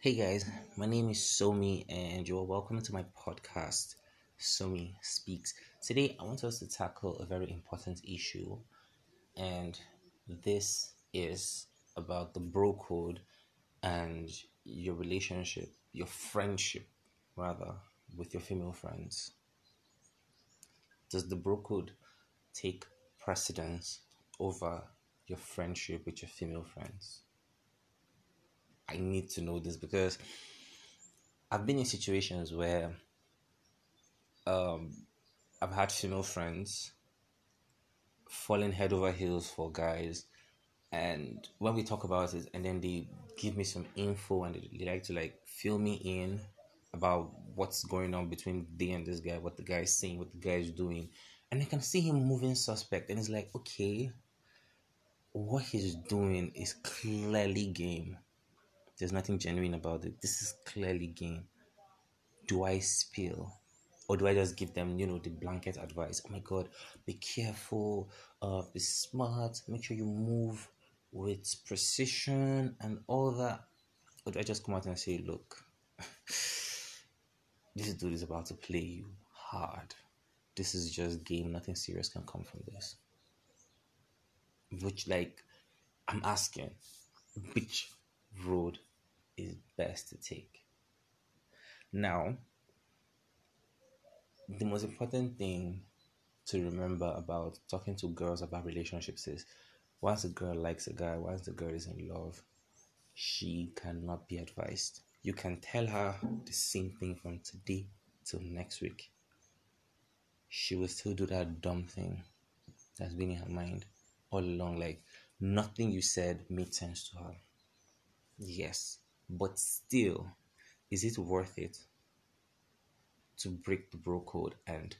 Hey guys, my name is Somi and you are welcome to my podcast, Somi Speaks. Today I want us to tackle a very important issue, and this is about the bro code and your relationship, your friendship, rather, with your female friends. Does the bro code take precedence over your friendship with your female friends? I need to know this because I've been in situations where um, I've had female friends falling head over heels for guys, and when we talk about it, and then they give me some info and they, they like to like fill me in about what's going on between they and this guy, what the guy is saying, what the guy is doing, and I can see him moving suspect, and it's like, okay, what he's doing is clearly game there's nothing genuine about it. This is clearly game. Do I spill? Or do I just give them, you know, the blanket advice? Oh my god, be careful, uh, be smart, make sure you move with precision and all that. Or do I just come out and say, look, this dude is about to play you hard. This is just game, nothing serious can come from this. Which like I'm asking, which road is best to take. Now, the most important thing to remember about talking to girls about relationships is once a girl likes a guy, once the girl is in love, she cannot be advised. You can tell her the same thing from today till next week. She will still do that dumb thing that's been in her mind all along. Like nothing you said made sense to her. Yes, but still, is it worth it to break the bro code and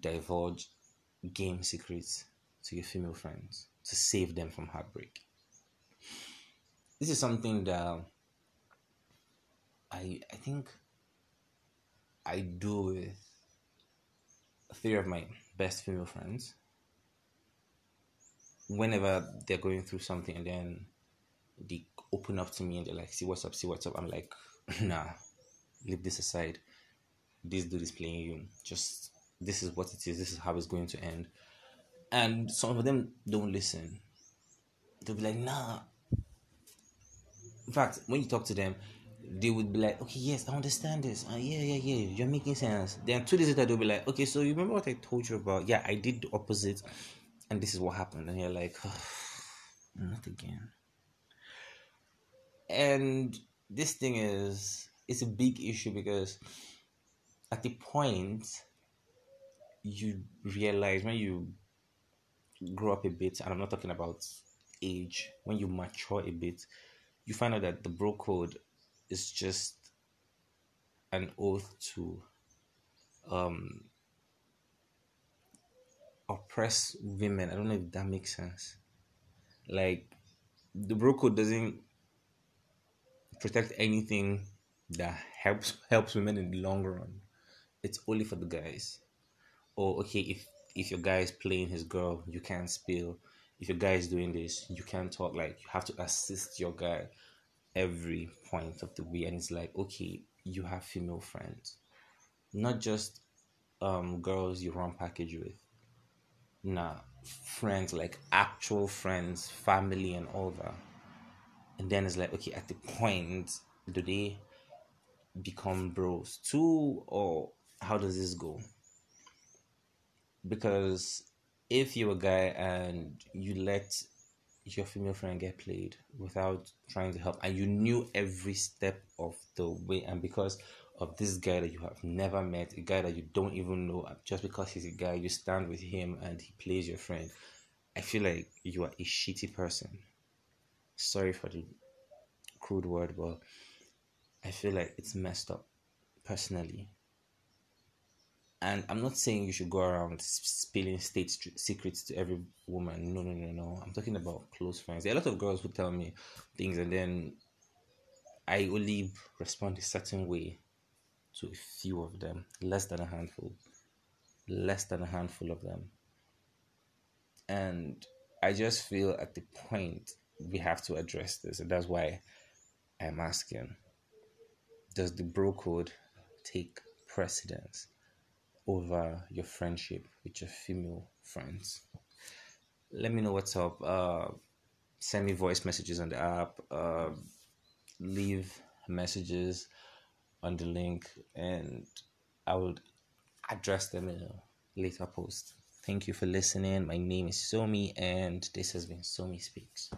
divulge game secrets to your female friends to save them from heartbreak? This is something that I I think I do with three of my best female friends. Whenever they're going through something and then they open up to me and they're like, see what's up, see what's up. I'm like, nah, leave this aside. This dude is playing you. Just this is what it is. This is how it's going to end. And some of them don't listen. They'll be like, nah. In fact, when you talk to them, they would be like, okay, yes, I understand this. Uh, yeah, yeah, yeah, you're making sense. Then two days later, they'll be like, okay, so you remember what I told you about? Yeah, I did the opposite, and this is what happened. And you're like, not again and this thing is it's a big issue because at the point you realize when you grow up a bit and i'm not talking about age when you mature a bit you find out that the bro code is just an oath to um oppress women. I don't know if that makes sense. Like the bro code doesn't protect anything that helps helps women in the long run. It's only for the guys. Or okay, if if your guy is playing his girl, you can't spill. If your guy is doing this, you can't talk. Like you have to assist your guy every point of the way. And it's like, okay, you have female friends, not just um girls you run package with. Nah, friends like actual friends, family, and all that and then it's like okay at the point do they become bros too or how does this go? Because if you're a guy and you let your female friend get played without trying to help and you knew every step of the way and because of this guy that you have never met a guy that you don't even know just because he's a guy you stand with him and he plays your friend i feel like you are a shitty person sorry for the crude word, but I feel like it's messed up personally. And I'm not saying you should go around spilling state secrets to every woman. No, no, no, no. I'm talking about close friends. There are a lot of girls who tell me things, and then I only respond a certain way to a few of them, less than a handful, less than a handful of them. And I just feel at the point we have to address this, and that's why I'm asking. does the bro code take precedence over your friendship with your female friends? Let me know what's up. Uh, send me voice messages on the app. Uh, leave messages on the link, and I will address them in a later post. Thank you for listening. My name is Somi, and this has been Somi Speaks.